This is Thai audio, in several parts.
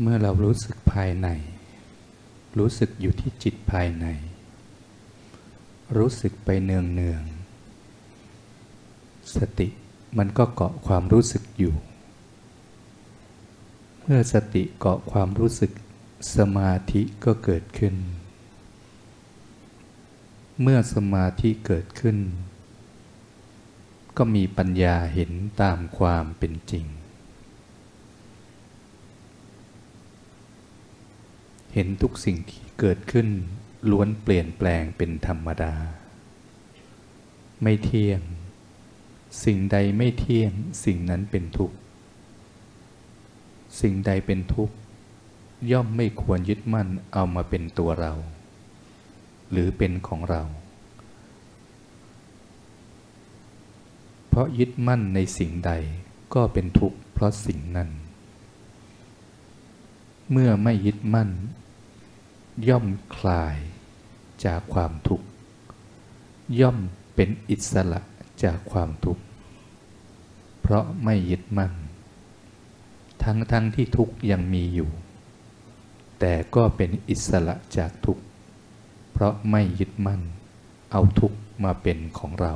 เมื่อเรารู้สึกภายใน รู้สึกอยู่ที่จิตภายใน รู้สึกไปเนืองเนืองสติมันก็เกาะความรู้สึกอยู่ เมื่อสติเกาะความรู้สึกสมาธิก็เกิดขึ้น เมื่อสมาธิเกิดขึ้น ก็มีปัญญาเห็นตามความเป็นจริง เห็นทุกสิ่งที่เกิดขึ้น ล้วนเปลี่ยนแปลงเป็นธรรมดา ไม่เที่ยง สิ่งใดไม่เที่ยง สิ่งนั้นเป็นทุกข์ สิ่งใดเป็นทุกข์ ย่อมไม่ควรยึดมั่นเอามาเป็นตัวเรา หรือเป็นของเรา เพราะยึดมั่นในสิ่งใดก็เป็นทุกข์เพราะสิ่งนั้น เมื่อไม่ยึดมั่น ย่อมคลายจากความทุกข์ ย่อมเป็นอิสระจากความทุกข์ เพราะไม่ยึดมั่น ทั้งทั้งที่ทุกข์ยังมีอยู่ แต่ก็เป็นอิสระจากทุกข์ เพราะไม่ยึดมั่น เอาทุกข์มาเป็นของเรา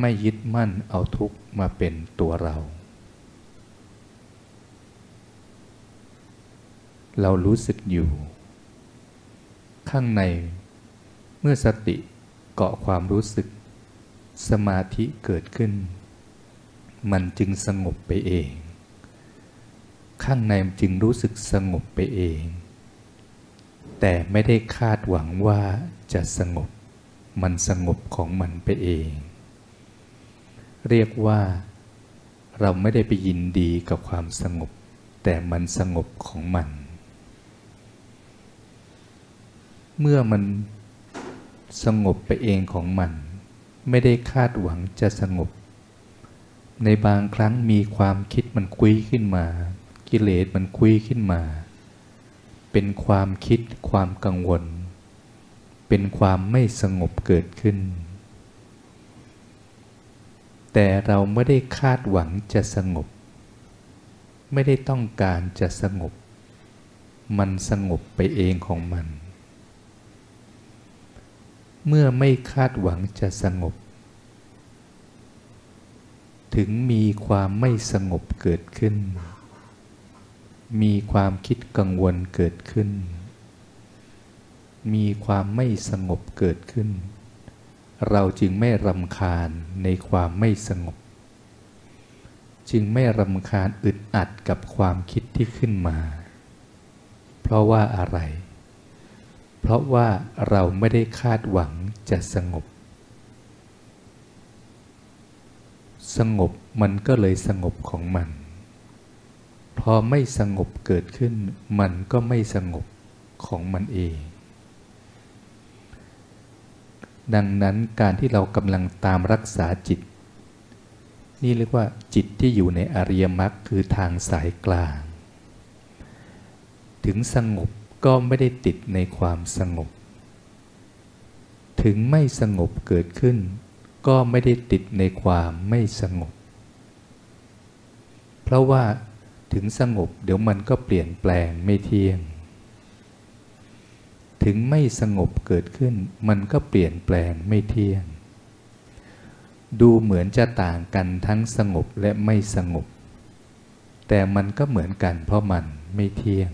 ไม่ยึดมั่นเอาทุกข์มาเป็นตัวเรา เรารู้สึกอยู่ ข้างในเมื่อสติเกาะความรู้สึก สมาธิเกิดขึ้น มันจึงสงบไปเอง ข้างในจึงรู้สึกสงบไปเอง แต่ไม่ได้คาดหวังว่าจะสงบ มันสงบของมันไปเอง เรียกว่าเราไม่ได้ไปยินดีกับความสงบ แต่มันสงบของมัน เมื่อมันสงบไปเองของมัน ไม่ได้คาดหวังจะสงบ ในบางครั้งมีความคิดมันคุยขึ้นมา กิเลสมันคุยขึ้นมา เป็นความคิดความกังวล เป็นความไม่สงบเกิดขึ้น แต่เราไม่ได้คาดหวังจะสงบ ไม่ได้ต้องการจะสงบ มันสงบไปเองของมัน เมื่อไม่คาดหวังจะสงบ ถึงมีความไม่สงบเกิดขึ้น มีความคิดกังวลเกิดขึ้น มีความไม่สงบเกิดขึ้น เราจึงไม่รำคาญในความไม่สงบ จึงไม่รำคาญอึดอัดกับความคิดที่ขึ้นมา เพราะว่าอะไรเพราะว่าเราไม่ได้คาดหวังจะสงบ สงบมันก็เลยสงบของมัน พอไม่สงบเกิดขึ้น มันก็ไม่สงบของมันเอง ดังนั้นการที่เรากำลังตามรักษาจิต นี่เรียกว่าจิตที่อยู่ในอริยมรรคคือทางสายกลาง ถึงสงบ ก็ไม่ได้ติดในความสงบ ถึงไม่สงบเกิดขึ้น ก็ไม่ได้ติดในความไม่สงบ เพราะว่าถึงสงบเดี๋ยวมันก็เปลี่ยนแปลงไม่เที่ยง ถึงไม่สงบเกิดขึ้น มันก็เปลี่ยนแปลงไม่เที่ยง ดูเหมือนจะต่างกันทั้งสงบและไม่สงบ แต่มันก็เหมือนกันเพราะมันไม่เที่ยง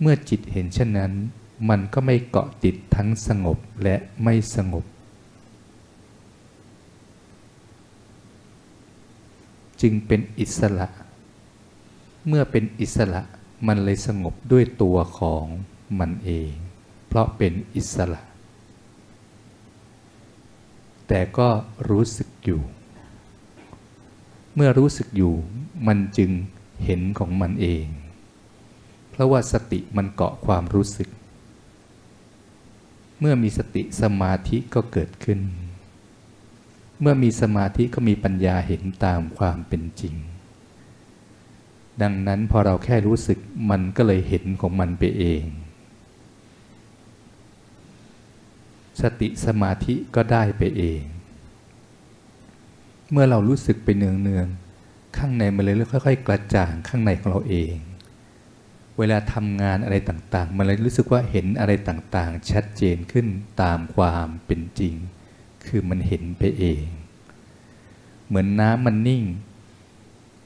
เมื่อจิตเห็นเช่นนั้น มันก็ไม่เกาะติดทั้งสงบและไม่สงบ จึงเป็นอิสระ เมื่อเป็นอิสระมันเลยสงบด้วยตัวของมันเอง เพราะเป็นอิสระ แต่ก็รู้สึกอยู่ เมื่อรู้สึกอยู่มันจึงเห็นของมันเอง ราะว่าสติมันเกาะความรู้สึก เมื่อมีสติสมาธิก็เกิดขึ้น เมื่อมีสมาธิก็มีปัญญาเห็นตามความเป็นจริง ดังนั้นพอเราแค่รู้สึกมันก็เลยเห็นของมันไปเอง สติสมาธิก็ได้ไปเอง เมื่อเรารู้สึกไปเนืองเนืองข้างในมันเลยค่อยๆ กระจ่างข้างในของเราเอง เวลาทำงานอะไรต่างๆ มันเลยรู้สึกว่าเห็นอะไรต่างๆ ชัดเจนขึ้นตามความเป็นจริง คือมันเห็นไปเอง เหมือนน้ำมันนิ่ง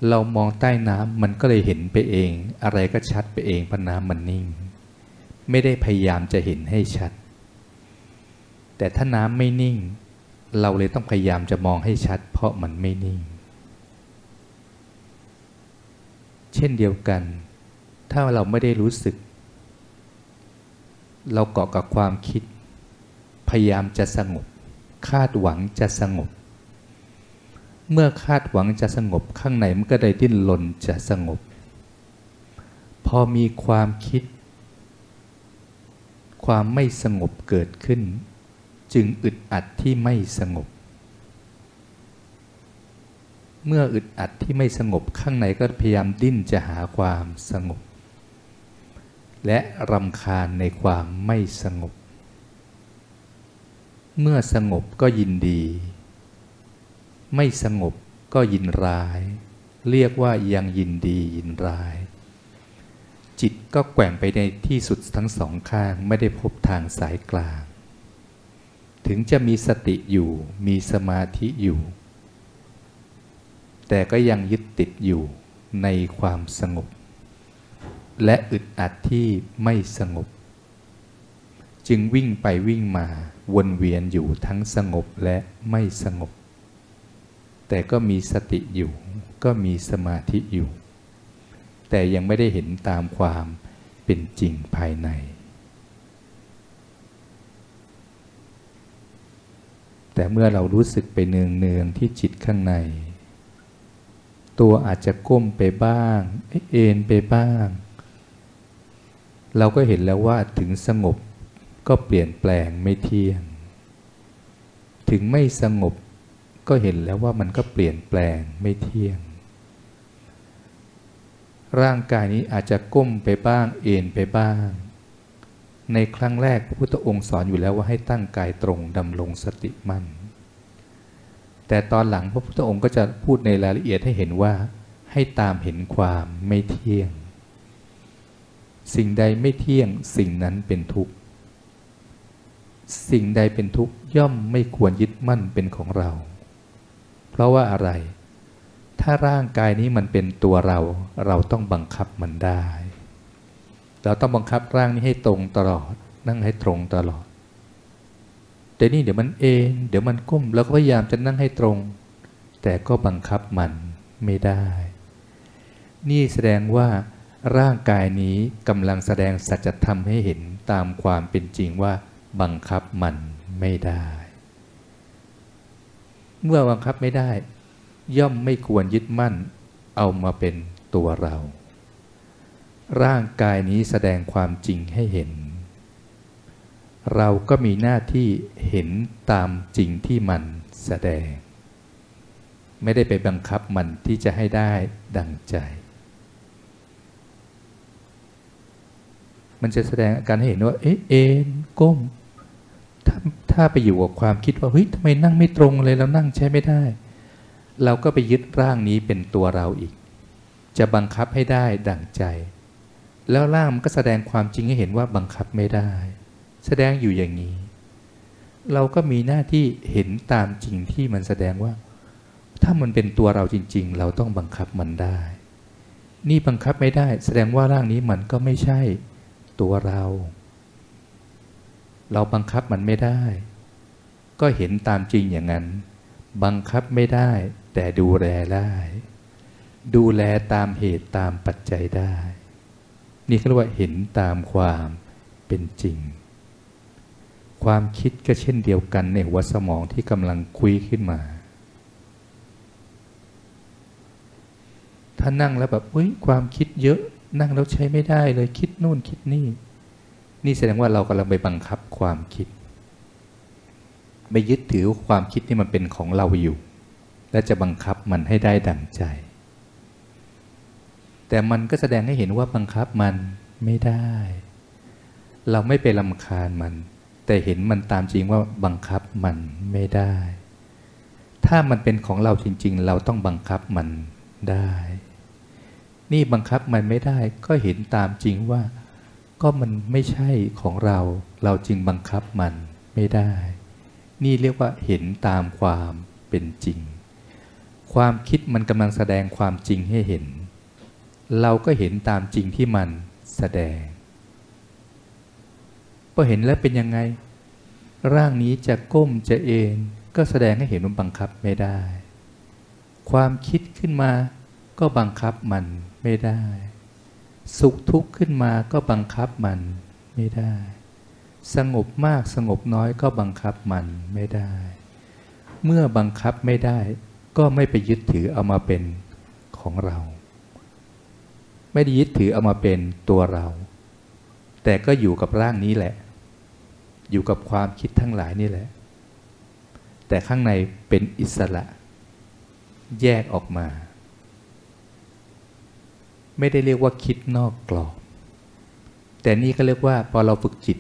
เรามองใต้น้ำมันก็เลยเห็นไปเอง อะไรก็ชัดไปเองเพราะน้ำมันนิ่ง ไม่ได้พยายามจะเห็นให้ชัด แต่ถ้าน้ำไม่นิ่ง เราเลยต้องพยายามจะมองให้ชัด เพราะมันไม่นิ่ง เช่นเดียวกัน ถ้าเราไม่ได้รู้สึก เราเกาะกับความคิด พยายามจะสงบ คาดหวังจะสงบ เมื่อคาดหวังจะสงบข้างในมันก็ได้ดิ้นรนจะสงบ พอมีความคิด ความไม่สงบเกิดขึ้น จึงอึดอัดที่ไม่สงบเมื่ออึดอัดที่ไม่สงบข้างในก็พยายามดิ้นจะหาความสงบ และรำคาญในความไม่สงบ เมื่อสงบก็ยินดี ไม่สงบก็ยินร้าย เรียกว่ายังยินดียินร้าย จิตก็แกว่งไปในที่สุดทั้งสองข้างไม่ได้พบทางสายกลาง ถึงจะมีสติอยู่มีสมาธิอยู่ แต่ก็ยังยึดติดอยู่ในความสงบ และอึดอัดที่ไม่สงบ จึงวิ่งไปวิ่งมาวนเวียนอยู่ทั้งสงบและไม่สงบ แต่ก็มีสติอยู่ ก็มีสมาธิอยู่ แต่ยังไม่ได้เห็นตามความเป็นจริงภายใน แต่เมื่อเรารู้สึกไปเนืองเนืองที่จิตข้างใน ตัวอาจจะก้มไปบ้าง เอ็นไปบ้าง เราก็เห็นแล้วว่าถึงสงบก็เปลี่ยนแปลงไม่เที่ยง ถึงไม่สงบก็เห็นแล้วว่ามันก็เปลี่ยนแปลงไม่เที่ยง ร่างกายนี้อาจจะก้มไปบ้างเอ็นไปบ้าง ในครั้งแรกพระพุทธองค์สอนอยู่แล้วว่าให้ตั้งกายตรงดำรงสติมั่น แต่ตอนหลังพระพุทธองค์ก็จะพูดในรายละเอียดให้เห็นว่า ให้ตามเห็นความไม่เที่ยง สิ่งใดไม่เที่ยงสิ่งนั้นเป็นทุกข์ สิ่งใดเป็นทุกข์ย่อมไม่ควรยึดมั่นเป็นของเรา เพราะว่าอะไร ถ้าร่างกายนี้มันเป็นตัวเรา เราต้องบังคับมันได้ เราต้องบังคับร่างนี้ให้ตรงตลอด นั่งให้ตรงตลอด แต่นี่เดี๋ยวมันเองเดี๋ยวมันก้มเราก็พยายามจะนั่งให้ตรง แต่ก็บังคับมันไม่ได้ นี่แสดงว่า ร่างกายนี้กำลังแสดงสัจธรรมให้เห็นตามความเป็นจริงว่าบังคับมันไม่ได้ เมื่อบังคับไม่ได้ ย่อมไม่ควรยึดมั่น เอามาเป็นตัวเรา ร่างกายนี้แสดงความจริงให้เห็น เราก็มีหน้าที่เห็นตามจริงที่มันแสดง ไม่ได้ไปบังคับมันที่จะให้ได้ดังใจ มันจะแสดงอาการให้เห็นว่า เอ๊ะเอ็นก้มถ้าถ้าไปอยู่กับความคิดว่าเฮ้ยทำไมนั่งไม่ตรงเลยแล้วนั่งใช้ไม่ได้ เราก็ไปยึดร่างนี้เป็นตัวเราอีก จะบังคับให้ได้ดั่งใจ แล้วร่างมันก็แสดงความจริงให้เห็นว่าบังคับไม่ได้ แสดงอยู่อย่างนี้ เราก็มีหน้าที่เห็นตามจริงที่มันแสดงว่า ถ้ามันเป็นตัวเราจริง ๆ เราต้องบังคับมันได้ นี่บังคับไม่ได้ แสดงว่าร่างนี้มันก็ไม่ใช่ ตัวเรา เราบังคับมันไม่ได้ ก็เห็นตามจริงอย่างนั้น บังคับไม่ได้ แต่ดูแลได้ ดูแลตามเหตุตามปัจจัยได้ นี่เขาเรียกว่าเห็นตามความเป็นจริง ความคิดก็เช่นเดียวกันในหัวสมองที่กำลังคุยขึ้นมาถ้านั่งแล้วแบบเฮ้ยความคิดเยอะ นั่งแล้วใช้ไม่ได้เลยคิดนู่นคิดนี่ นี่แสดงว่าเรากำลังไปบังคับความคิด ไปยึดถือความคิดที่มันเป็นของเราอยู่ และจะบังคับมันให้ได้ดั่งใจ แต่มันก็แสดงให้เห็นว่าบังคับมันไม่ได้ เราไม่ไปลำคาญมัน แต่เห็นมันตามจริงว่าบังคับมันไม่ได้ ถ้ามันเป็นของเราจริง ๆ เราต้องบังคับมันได้ นี่บังคับมันไม่ได้ก็เห็นตามจริงว่า ก็มันไม่ใช่ของเรา เราจึงบังคับมันไม่ได้ นี่เรียกว่าเห็นตามความเป็นจริง ความคิดมันกำลังแสดงความจริงให้เห็น เราก็เห็นตามจริงที่มันแสดงพอเห็นแล้วเป็นยังไง ร่างนี้จะก้มจะเอนก็แสดงให้เห็นมันบังคับไม่ได้ ความคิดขึ้นมาก็บังคับมัน ไม่ได้ สุขทุกข์ขึ้นมาก็บังคับมันไม่ได้ สงบมากสงบน้อยก็บังคับมันไม่ได้ เมื่อบังคับไม่ได้ ก็ไม่ไปยึดถือเอามาเป็นของเรา ไม่ได้ยึดถือเอามาเป็นตัวเรา แต่ก็อยู่กับร่างนี้แหละ อยู่กับความคิดทั้งหลายนี่แหละ แต่ข้างในเป็นอิสระ แยกออกมา ไม่ได้เรียกว่าคิดนอกกรอบ แต่นี่ก็เรียกว่าพอเราฝึกจิต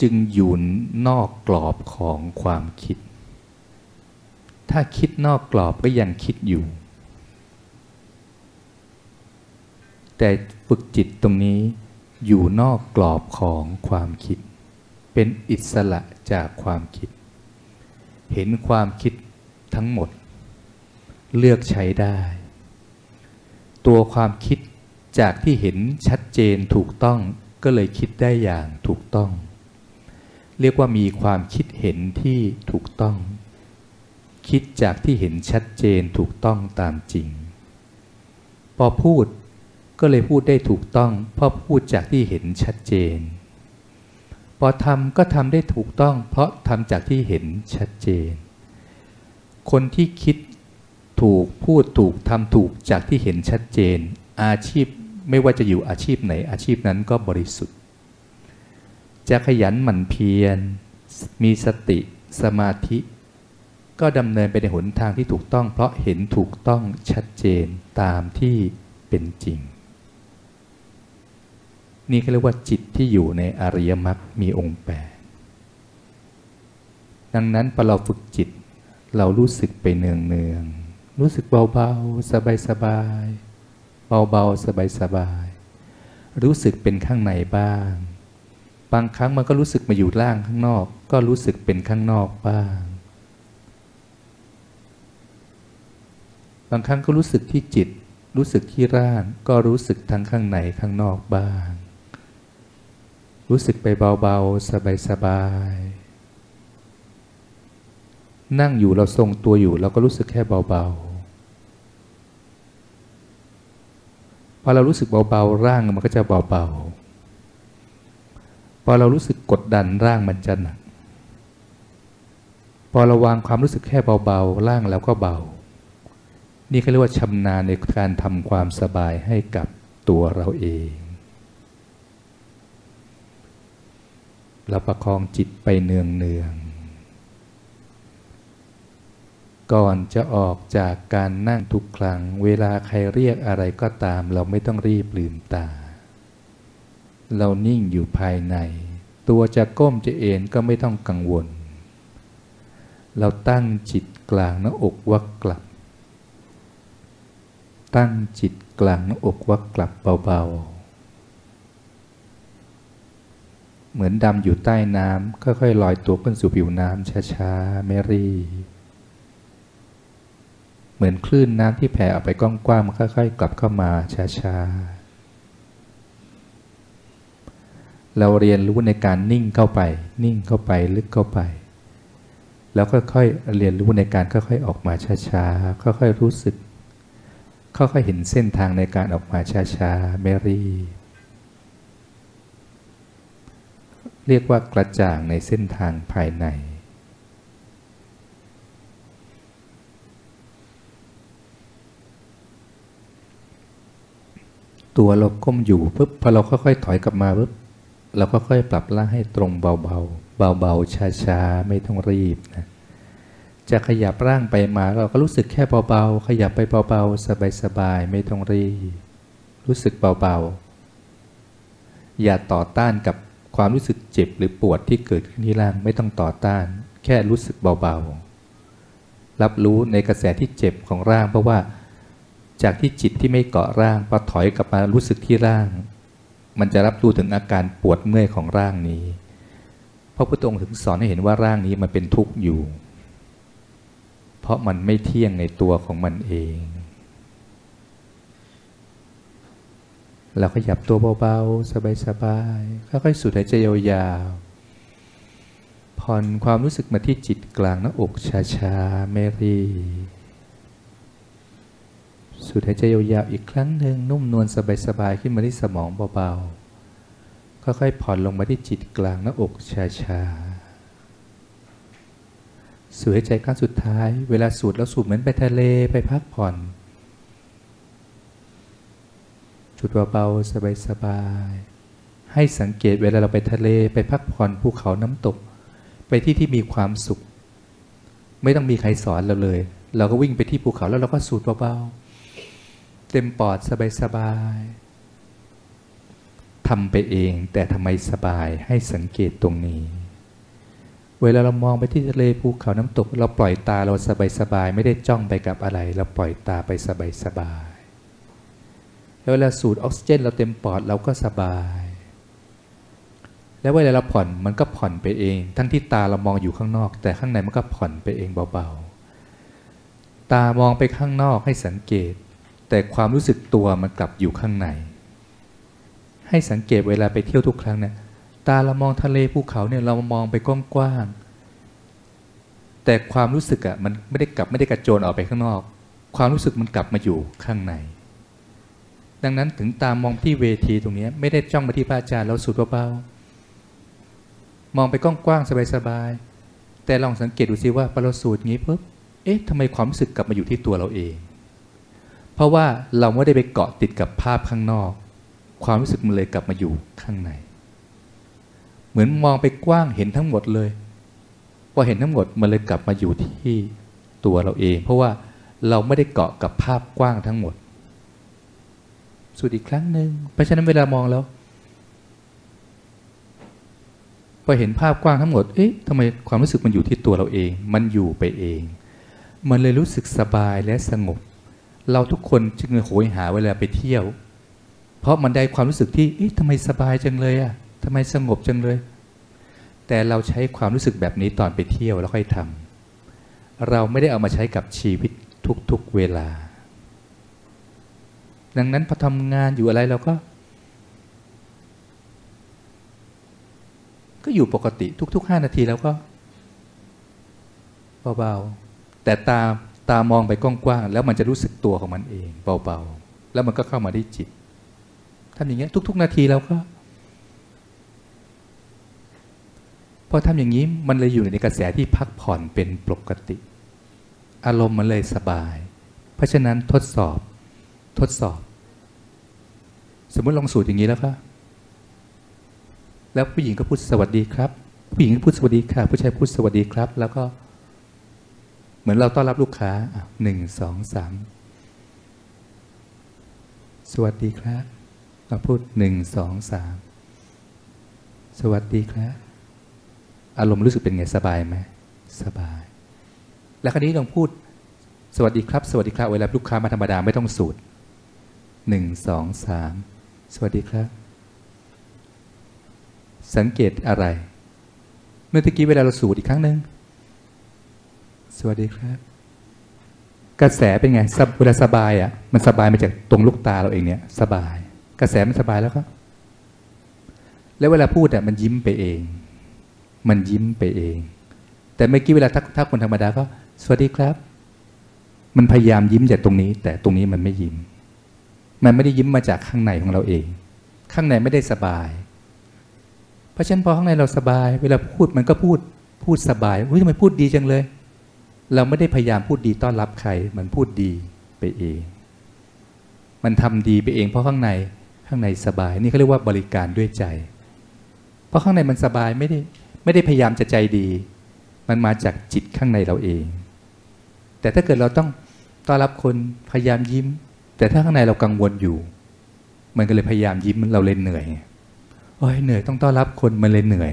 จึงอยู่นอกกรอบของความคิด ถ้าคิดนอกกรอบก็ยังคิดอยู่ แต่ฝึกจิตตรงนี้อยู่นอกกรอบของความคิด เป็นอิสระจากความคิด เห็นความคิดทั้งหมด เลือกใช้ได้ ตัวความคิดจากที่เห็นชัดเจนถูกต้องก็เลยคิดได้อย่างถูกต้อง เรียกว่ามีความคิดเห็นที่ถูกต้อง คิดจากที่เห็นชัดเจนถูกต้องตามจริง พอพูดก็เลยพูดได้ถูกต้อง เพราะพูดจากที่เห็นชัดเจน พอทำก็ทำได้ถูกต้อง เพราะทำจากที่เห็นชัดเจน คนที่คิด ถูกพูดถูกทำถูกจากที่เห็นชัดเจน อาชีพไม่ว่าจะอยู่อาชีพไหน อาชีพนั้นก็บริสุทธิ์ จะขยันหมั่นเพียร มีสติสมาธิ ก็ดำเนินไปในหนทางที่ถูกต้อง เพราะเห็นถูกต้องชัดเจนตามที่เป็นจริง นี่เขาเรียกว่าจิตที่อยู่ในอริยมรรคมีองค์แปดดังนั้นพอเราฝึกจิตเรารู้สึกไปเนืองเนือง รู้สึกเบาๆ สบายๆ เบาๆ สบายๆ รู้สึกเป็นข้างในบ้าง บางครั้งมันก็รู้สึกมาอยู่ล่างข้างนอก ก็รู้สึกเป็นข้างนอกบ้าง บางครั้งก็รู้สึกที่จิต รู้สึกที่ร่าง ก็รู้สึกทั้งข้างในข้างนอกบ้าง รู้สึกไปเบาๆ สบายๆ นั่งอยู่เราทรงตัวอยู่เราก็รู้สึกแค่เบาๆพ อเรารู้สึกเบาๆร่างมันก็จะเบาๆพอเรารู้สึกกดดันร่างมันจะหนักพอเราวางความรู้สึกแค่เบาๆร่างแล้วก็เบา นี่เขาเรียกว่าชำนาญในการทำความสบายให้กับตัวเราเองเราประคองจิตไปเนืองๆ ก่อนจะออกจากการนั่งทุกครั้ง เวลาใครเรียกอะไรก็ตาม เราไม่ต้องรีบลืมตา เรานิ่งอยู่ภายใน ตัวจะก้มจะเอ็นก็ไม่ต้องกังวล เราตั้งจิตกลางหน้าอกวักกลับ ตั้งจิตกลางหน้าอกวักกลับเบาๆ เหมือนดำอยู่ใต้น้ำค่อยๆลอยตัวขึ้นสู่ผิวน้ำช้าๆไม่รีบ เหมือนคลื่นน้ำที่แผ่ออกไปกว้างๆมันค่อยๆกลับเข้ามาช้าๆ เราเรียนรู้ในการนิ่งเข้าไป นิ่งเข้าไปลึกเข้าไป แล้วค่อยๆเรียนรู้ในการค่อยๆออกมาช้าๆค่อยๆรู้สึกค่อยๆเห็นเส้นทางในการออกมาช้าๆไม่รีเรียกว่ากระจ่างในเส้นทางภายใน ตัวเราก้มอยู่ปุ๊บพอเราค่อยๆถอยกลับมาปุ๊บเราก็ค่อยปรับร่างให้ตรงเบาๆ เบาๆ ช้าๆ ไม่ต้องรีบนะจะขยับร่างไปมาเราก็รู้สึกแค่เบาๆ ขยับไปเบาๆ สบายๆ ไม่ต้องรีบ รู้สึกเบาๆ อย่าต่อต้านกับความรู้สึกเจ็บหรือปวดที่เกิดขึ้นที่ร่างไม่ต้องต่อต้าน แค่รู้สึกเบาๆ รับรู้ในกระแสที่เจ็บของร่างเพราะว่า จากที่จิตที่ไม่เกาะร่างพอถอยกลับมารู้สึกที่ร่าง มันจะรับรู้ถึงอาการปวดเมื่อยของร่างนี้พระพุทธองค์ถึงสอนให้เห็นว่าร่างนี้มันเป็นทุกข์อยู่ เพราะมันไม่เที่ยงในตัวของมันเองเราก็หยับตัวเบาๆ สบายๆค่อยๆสูดหายใจยาวๆผ่อนความรู้สึกมาที่จิตกลางหน้าอกช้าๆไม่รี สูดหายใจยาวๆอีกครั้งหนึ่งนุ่มนวลสบายๆขึ้นมาที่สมองเบาๆค่อยๆผ่อนลงมาที่จิตกลางหน้าอกช้าๆสูดหายใจครั้งสุดท้าย เวลาสูดแล้วสูดเหมือนไปทะเลไปพักผ่อนจุดเบาๆสบายๆให้สังเกตเวลาเราไปทะเลไปพักผ่อนภูเขาน้ำตก ไปที่ที่มีความสุข ไม่ต้องมีใครสอนเราเลย เราก็วิ่งไปที่ภูเขาแล้วเราก็สูดเบาๆ เต็มปอดสบายๆทำไปเองแต่ทำไมสบายให้สังเกตตรงนี้ เวลาเรามองไปที่ทะเลภูเขาน้ำตก เราปล่อยตาเราสบายๆไม่ได้จ้องไปกับอะไร เราปล่อยตาไปสบายๆแล้วเวลาสูดออกซิเจน เราเต็มปอดเราก็สบาย แล้วเวลาเราผ่อนมันก็ผ่อนไปเอง ทั้งที่ตาเรามองอยู่ข้างนอก แต่ข้างในมันก็ผ่อนไปเองเบาๆ ตามองไปข้างนอกให้สังเกต แต่ความรู้สึกตัวมันกลับอยู่ข้างใน ให้สังเกตเวลาไปเที่ยวทุกครั้งเนี่ยตาเรามองทะเลภูเขาเนี่ยเรามองไปกว้างๆแต่ความรู้สึกอะ่ะมันไม่ได้กลับไม่ได้กระโจนออกไปข้างนอก ความรู้สึกมันกลับมาอยู่ข้างใน ดังนั้นถึงตามมองที่เวทีตรงนี้ไม่ได้จ้องมาที่พระอาจารย์เราสูดเบาๆมองไปกว้างๆสบายๆแต่ลองสังเกตดูซิว่าพอเราสูดงี้ปุ๊บเอ๊ะทำไมความรู้สึกกลับมาอยู่ที่ตัวเราเอง เพราะว่าเราไม่ได้ไปเกาะติดกับภาพข้างนอก ความรู้สึกมันเลยกลับมาอยู่ข้างใน เหมือนมองไปกว้างเห็นทั้งหมดเลยพอเห็นทั้งหมดมันเลยกลับมาอยู่ที่ตัวเราเอง เพราะว่าเราไม่ได้เกาะกับภาพกว้างทั้งหมดสูดอีกครั้งหนึ่งเพราะฉะนั้นเวลามองแล้วพอเห็นภาพกว้างทั้งหมด เอ๊ะทำไมความรู้สึกมันอยู่ที่ตัวเราเอง มันอยู่ไปเอง มันเลยรู้สึกสบายและสงบ เราทุกคนจึงโหยหาเวลาไปเที่ยว เพราะมันได้ความรู้สึกที่เอ๊ะทำไมสบายจังเลยอะทำไมสงบจังเลย แต่เราใช้ความรู้สึกแบบนี้ตอนไปเที่ยวแล้วค่อยทำเราไม่ได้เอามาใช้กับชีวิตทุกๆเวลา ดังนั้นพอทำงานอยู่อะไรเราก็ ก็อยู่ปกติทุกๆห้านาทีแล้วก็เบาๆแต่ตาม ตามองไปกว้างๆแล้วมันจะรู้สึกตัวของมันเองเบาๆ แล้วมันก็เข้ามาที่จิตทำอย่างเงี้ยทุก ๆ นาทีเราก็พอทำอย่างนี้มันเลยอยู่ในกระแสที่พักผ่อนเป็นปกติ อารมณ์มันเลยสบาย เพราะฉะนั้นทดสอบทดสอบ สมมติลองสูตรอย่างนี้แล้วก็แล้วผู้หญิงก็พูดสวัสดีครับ ผู้หญิงก็พูดสวัสดีค่ะ ผู้ชายพูดสวัสดีครับ แล้วก็ เหมือนเราต้อนรับลูกค้าหนึ่งสองสามสวัสดีครับเราพูดหนึ่งสองสามสวัสดีครับ อารมณ์รู้สึกเป็นไงสบายไหมสบาย แล้วคราวนี้ลองพูด สวัสดีครับ สวัสดีครับ เวลาลูกค้ามาธรรมดาไม่ต้องสูตรหนึ่งสองสามสวัสดีครับ สังเกตอะไร เมื่อกี้เวลาเราสูดอีกครั้งหนึ่ง สวัสดีครับ กระแสเป็นไงเวลาสบายอะ มันสบายมาจากตรงลูกตาเราเองเนี่ย สบาย กระแสมันสบายแล้วก็ แล้วเวลาพูดอะมันยิ้มไปเอง มันยิ้มไปเอง แต่เมื่อกี้เวลาทักทักคนธรรมดาก็ สวัสดีครับ มันพยายามยิ้มจากตรงนี้ แต่ตรงนี้มันไม่ยิ้ม มันไม่ได้ยิ้มมาจากข้างในของเราเอง ข้างในไม่ได้สบาย เพราะฉะนั้นพอข้างในเราสบาย เวลาพูดมันก็พูดพูดสบายอุ้ยทำไมพูดดีจังเลย เราไม่ได้พยายามพูดดีต้อนรับใคร มันพูดดีไปเอง มันทำดีไปเอง เพราะข้างในข้างในสบาย นี่เขาเรียกว่าบริการด้วยใจ เพราะข้างในมันสบายไม่ได้ไม่ได้พยายามจะใจดี มันมาจากจิตข้างในเราเอง แต่ถ้าเกิดเราต้องต้อนรับคนพยายามยิ้ม แต่ถ้าข้างในเรากังวลอยู่ มันก็เลยพยายามยิ้มเราเลยเหนื่อยโอ้ยเหนื่อยต้องต้อนรับคนมันเลยเหนื่อย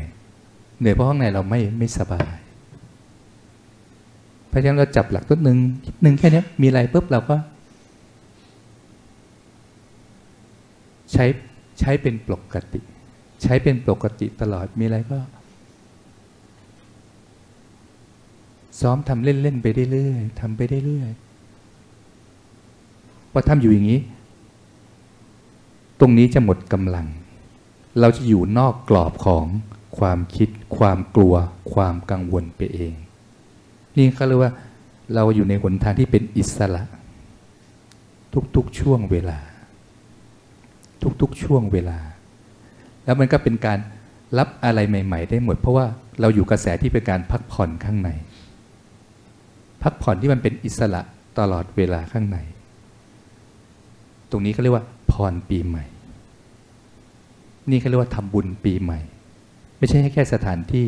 เหนื่อยเพราะข้างในเราไม่ไม่สบาย พราะฉะนั้นเราจับหลักตัวหนึ่งหนึ่งแค่นี้มีอะไรปุ๊บเราก็ ใช้ใช้เป็นปกติ ใช้เป็นปกติตลอดมีอะไรก็ ซ้อมทำเล่นๆไปเรื่อยๆทำไปเรื่อยๆพอทำอยู่อย่างนี้ ตรงนี้จะหมดกำลัง เราจะอยู่นอกกรอบของความคิด ความกลัว ความกังวลไปเอง นี่เขาเรียกว่าเราอยู่ในหนทางที่เป็นอิสระ ทุกๆช่วงเวลา ทุกๆช่วงเวลา แล้วมันก็เป็นการรับอะไรใหม่ ๆ ได้หมด เพราะว่าเราอยู่กระแสที่เป็นการพักผ่อนข้างใน พักผ่อนที่มันเป็นอิสระตลอดเวลาข้างใน ตรงนี้เขาเรียกว่าพรปีใหม่ นี่เขาเรียกว่าทำบุญปีใหม่ ไม่ใช่แค่สถานที่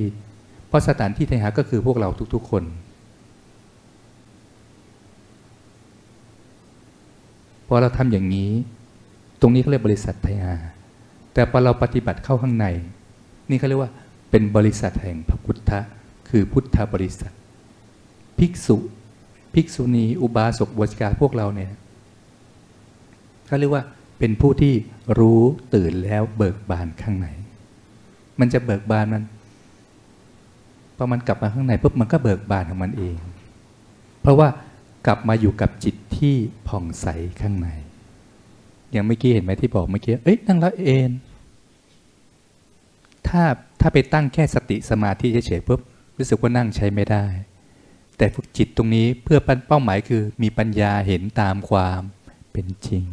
เพราะสถานที่ไทยหาก็คือพวกเราทุก ๆ คน พอเราทำอย่างนี้ ตรงนี้เขาเรียกบริษัทไทยอาแต่พอเราปฏิบัติเข้าข้างใน นี่เขาเรียกว่าเป็นบริษัทแห่งพระพุทธคือพุทธบริษัท ภิกษุภิกษุณีอุบาสกบวชกาพวกเราเนี่ยเขาเรียกว่าเป็นผู้ที่รู้ตื่นแล้วเบิกบานข้างใน มันจะเบิกบานมันพอมันกลับมาข้างในปุ๊บมันก็เบิกบานของมันเอง เพราะว่า กลับมาอยู่กับจิตที่ผ่องใสข้างใน อย่างเมื่อกี้เห็นไหมที่บอกเมื่อกี้ เอ้ยนั่งแล้วเอนถ้าถ้าไปตั้งแค่สติสมาธิเฉยๆปุ๊บรู้สึกว่านั่งใช้ไม่ได้ แต่ฝึกจิตตรงนี้เพื่อเป้าหมายคือมีปัญญาเห็นตามความเป็นจริง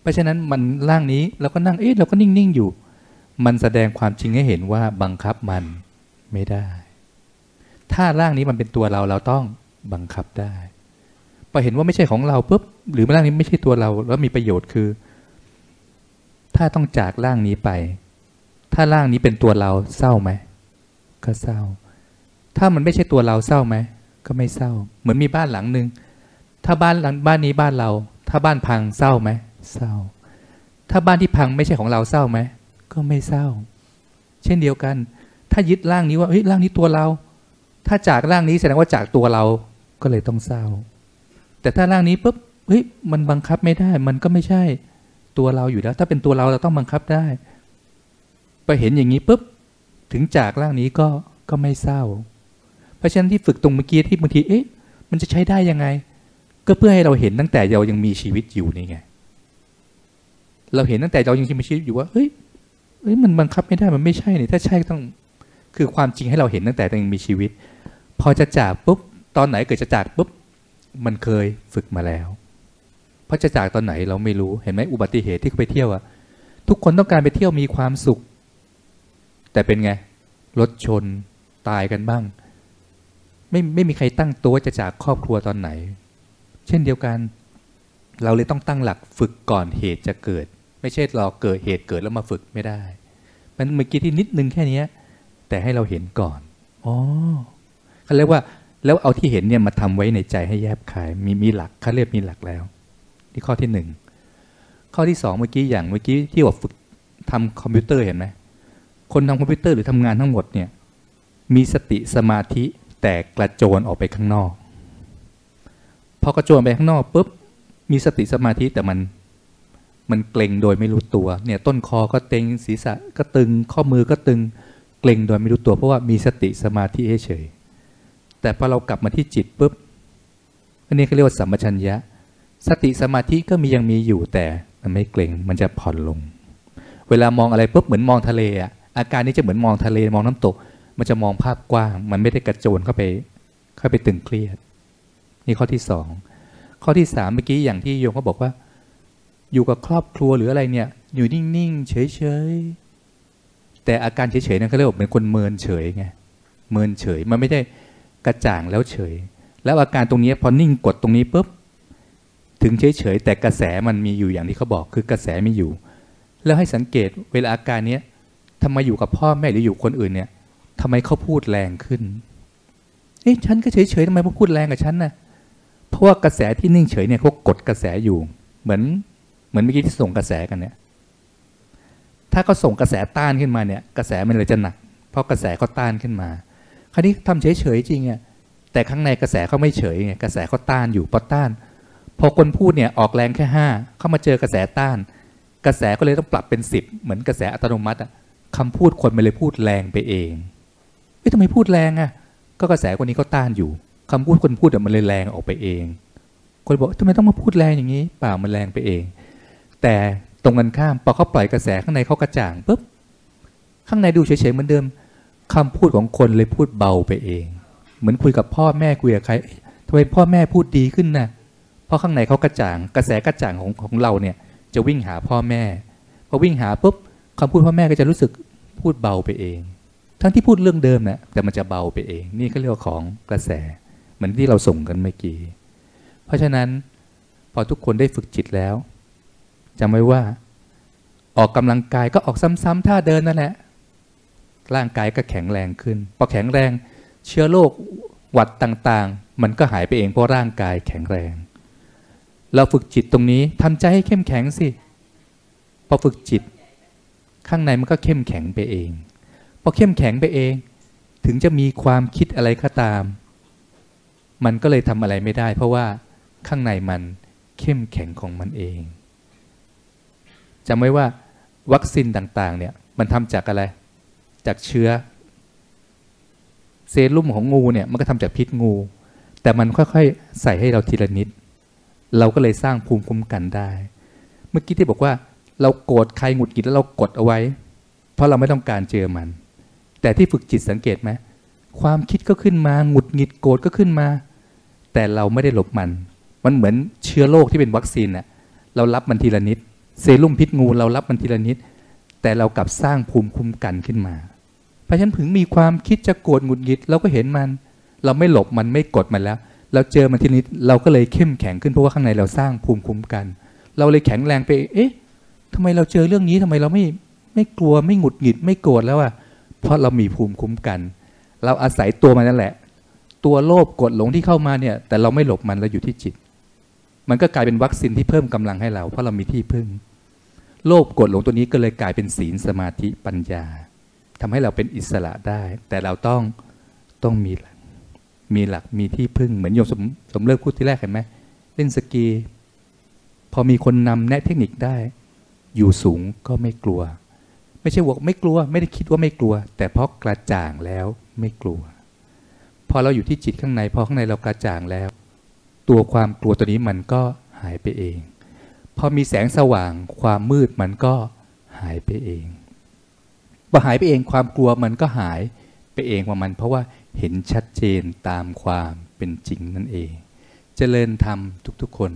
เพราะฉะนั้นมันร่างนี้เราก็นั่งเอ๊ะเราก็นิ่งๆอยู่ มันแสดงความจริงให้เห็นว่าบังคับมันไม่ได้ ถ้าร่างนี้มันเป็นตัวเราเราต้องบังคับได้ พอเห็นว่าไม่ใช่ของเราปุ๊บหรือร่างนี้ไม่ใช่ตัวเรา แล้วมีประโยชน์คือ ถ้าต้องจากร่างนี้ไป ถ้าร่างนี้เป็นตัวเราเศร้าไหมก็เศร้า ถ้ามันไม่ใช่ตัวเราเศร้าไหมก็ไม่เศร้า เหมือนมีบ้านหลังหนึ่งถ้าบ้านหลังบ้านนี้บ้านเรา ถ้าบ้านพังเศร้าไหมเศร้า ถ้าบ้านที่พังไม่ใช่ของเราเศร้าไหมก็ไม่เศร้า เช่นเดียวกัน ถ้ายึดร่างนี้ว่าเฮ้ยร่างนี้ตัวเรา ถ้าจากร่างนี้แสดงว่าจากตัวเราก็เลยต้องเศร้า แต่ถ้าร่างนี้ปุ๊บเฮ้ยมันบังคับไม่ได้ มันก็ไม่ใช่ตัวเราอยู่แล้ว ถ้าเป็นตัวเราเราต้องบังคับได้ไปเห็นอย่างนี้ปุ๊บถึงจากร่างนี้ก็ก็ไม่เศร้า เพราะฉะนั้นที่ฝึกตรงเมื่อกี้ที่บางทีเอ๊ะมันจะใช้ได้ยังไง ก็เพื่อให้เราเห็นตั้งแต่เรายังมีชีวิตอยู่นี่ไงเราเห็นตั้งแต่เรายังมีชีวิตอยู่ว่าเฮ้ยเฮ้ยมันบังคับไม่ได้มันไม่ใช่เนี่ยถ้าใช่ต้องคือความจริงให้เราเห็นตั้งแต่เรายังมีชีวิต พอจะจากปุ๊บตอนไหนเกิดจะจากปุ๊บ มันเคยฝึกมาแล้ว เพราะจะจากตอนไหนเราไม่รู้เห็นไหมอุบัติเหตุที่เขาไปเที่ยวอะทุกคนต้องการไปเที่ยวมีความสุข แต่เป็นไงรถชนตายกันบ้าง ไม่ไม่มีใครตั้งตัวจะจากครอบครัวตอนไหน เช่นเดียวกัน เราเลยต้องตั้งหลักฝึกก่อนเหตุจะเกิด ไม่ใช่ราเกิดเหตุเกิดแล้วมาฝึกไม่ได้มันเมื่อกี้ที่นิดนึงแค่นี้แต่ให้เราเห็นก่อนอ๋อเขาเรียกว่า แล้วเอาที่เห็นเนี่ยมาทำไว้ในใจให้แยบขาย มีมีหลักเขาเรียกมีหลักแล้วนี่ข้อที่หนึ่งข้อที่สองเมื่อกี้อย่างเมื่อกี้ที่ว่าฝึกทำคอมพิวเตอร์เห็นไหมคนทำคอมพิวเตอร์หรือทำงานทั้งหมดเนี่ยมีสติสมาธิแต่กระโจนออกไปข้างนอก พอกระโจนไปข้างนอกปุ๊บมีสติสมาธิแต่มันมันเกร็งโดยไม่รู้ตัวเนี่ยต้นคอก็เต็งศีรษะก็ตึงข้อมือก็ตึงเกร็งโดยไม่รู้ตัวเพราะว่ามีสติสมาธิเฉย แต่พอเรากลับมาที่จิตปุ๊บอันนี้เขาเรียกว่าสัมปชัญญะ สติสมาธิก็มียังมีอยู่แต่มันไม่เกร็งมันจะผ่อนลง เวลามองอะไรปุ๊บเหมือนมองทะเลอะอาการนี้จะเหมือนมองทะเลมองน้ำตก มันจะมองภาพกว้าง มันไม่ได้กระโจนเข้าไป เข้าไปตึงเครียด นี่ข้อที่สองข้อที่สามเมื่อกี้อย่างที่โยมเขาบอกว่า อยู่กับครอบครัวหรืออะไรเนี่ย อยู่นิ่งๆเฉยๆแต่อาการเฉยๆนั่นเขาเรียกว่าเป็นคนเมินเฉยไงเมินเฉยมันไม่ได้ กระจ่างแล้วเฉย แล้วอาการตรงนี้พอนิ่งกดตรงนี้ปุ๊บถึงเฉยเฉยแต่กระแสมันมีอยู่อย่างที่เขาบอกคือกระแสไม่อยู่ แล้วให้สังเกตเวลาอาการเนี้ยทำไมอยู่กับพ่อแม่หรืออยู่คนอื่นเนี่ยทำไมเขาพูดแรงขึ้นเอ๊ะฉันก็เฉยเฉยทำไมเขาพูดแรงกับฉันนะ่ะเพราะว่ากระแสที่นิ่งเฉยเนี่ยเขากดกระแสอยู่ เหมือนเหมือนเมื่อกี้ที่ส่งกระแสกันเนี่ยถ้าเขาส่งกระแสต้านขึ้นมาเนี่ย กระแสมันเลยจะหนัก เพราะกระแสเขาต้านขึ้นมา คราวนี้ทำเฉยๆจริงอะแต่ข้างในกระแสเขาไม่เฉยไงกระแสเขาต้านอยู่พอต้าน พอคนพูดเนี่ยออกแรงแค่ห้าเข้ามาเจอกระแสต้าน กระแสก็เลยต้องปรับเป็นสิบเหมือนกระแสอัตโนมัติอะคำพูดคนมันเลยพูดแรงไปเองเอ๊ะทำไมพูดแรงอะ ก็กระแสคนนี้เขาต้านอยู่คำพูดคนพูดอะมันเลยแรงออกไปเอง คนบอกทำไมต้องมาพูดแรงอย่างนี้เปล่ามันแรงไปเอง แต่ตรงกันข้ามพอเขาปล่อยกระแสข้างในเขากระจ่างปุ๊บข้างในดูเฉยๆเหมือนเดิม คำพูดของคนเลยพูดเบาไปเอง เหมือนคุยกับพ่อแม่คุยกับใครทำไมพ่อแม่พูดดีขึ้นนะเพราะข้างในเขากระจ่างกระแสกระจ่างของของเราเนี่ย จะวิ่งหาพ่อแม่พอวิ่งหาปุ๊บคำพูดพ่อแม่ก็จะรู้สึกพูดเบาไปเอง ทั้งที่พูดเรื่องเดิมนะแต่มันจะเบาไปเอง นี่ก็เรียกว่าของกระแส เหมือนที่เราส่งกันเมื่อกี้เพราะฉะนั้นพอทุกคนได้ฝึกจิตแล้วจำไว้ว่า ออกกำลังกายก็ออกซ้ำๆท่าเดินนั่นแหละ ร่างกายก็แข็งแรงขึ้น พอแข็งแรงเชื้อโรคหวัดต่างๆ มันก็หายไปเองเพราะร่างกายแข็งแรง เราฝึกจิตตรงนี้ทำใจให้เข้มแข็งสิ พอฝึกจิต ข้างในมันก็เข้มแข็งไปเอง พอเข้มแข็งไปเอง ถึงจะมีความคิดอะไรก็ตาม มันก็เลยทำอะไรไม่ได้ เพราะว่าข้างในมันเข้มแข็งของมันเองจำไว้ว่าวัคซีนต่างๆเนี่ยมันทำจากอะไร จากเชื้อ เซรุ่มของงูเนี่ยมันก็ทำจากพิษงู แต่มันค่อยๆใส่ให้เราทีละนิด เราก็เลยสร้างภูมิคุ้มกันได้ เมื่อกี้ที่บอกว่าเราโกรธใครหงุดหงิดแล้วเรากดเอาไว้ เพราะเราไม่ต้องการเจอมัน แต่ที่ฝึกจิตสังเกตไหมความคิดก็ขึ้นมาหงุดหงิดโกรธก็ขึ้นมา แต่เราไม่ได้หลบมัน มันเหมือนเชื้อโรคที่เป็นวัคซีนน่ะเรารับมันทีละนิด เซรุ่มพิษงูเรารับมันทีละนิด แต่เรากลับสร้างภูมิคุ้มกันขึ้นมา ราะฉะนั้นถึงมีความคิดจะโกรธหงุดหงิดเราก็เห็นมัน เราไม่หลบมันไม่กดมันแล้ว เราเจอมันทีนิดเราก็เลยเข้มแข็งขึ้นเพราะว่าข้างในเราสร้างภูมิคุ้มกัน เราเลยแข็งแรงไป เอ๊ะทำไมเราเจอเรื่องนี้ทำไมเราไม่ไม่กลัวไม่หงุดหงิดไม่โกรธแล้วอะเพราะเรามีภูมิคุ้มกัน เราอาศัยตัวมันนั่นแหละ ตัวโลภกดหลงที่เข้ามาเนี่ย แต่เราไม่หลบมันเราอยู่ที่จิต มันก็กลายเป็นวัคซีนที่เพิ่มกำลังให้เรา เพราะเรามีที่พึ่ง โลภกดหลงตัวนี้ก็เลยกลายเป็นศีลสมาธิปัญญา ทำให้เราเป็นอิสระได้ แต่เราต้องต้องมีหลัก มีหลักมีที่พึ่งเหมือนโยมสมสมเลิกพูดที่แรกเห็นไหมเล่นสกี พอมีคนนำแนะเทคนิคได้ อยู่สูงก็ไม่กลัว ไม่ใช่บอกไม่กลัว ไม่ได้คิดว่าไม่กลัว แต่เพราะกระจ่างแล้วไม่กลัว พอเราอยู่ที่จิตข้างในพอข้างในเรากระจ่างแล้ว ตัวความกลัวตัวนี้มันก็หายไปเอง พอมีแสงสว่างความมืดมันก็หายไปเอง พอหายไปเองความกลัวมันก็หายไปเองว่ามัน เพราะว่าเห็นชัดเจนตามความเป็นจริงนั่นเองเจริญธรรมทุกๆคน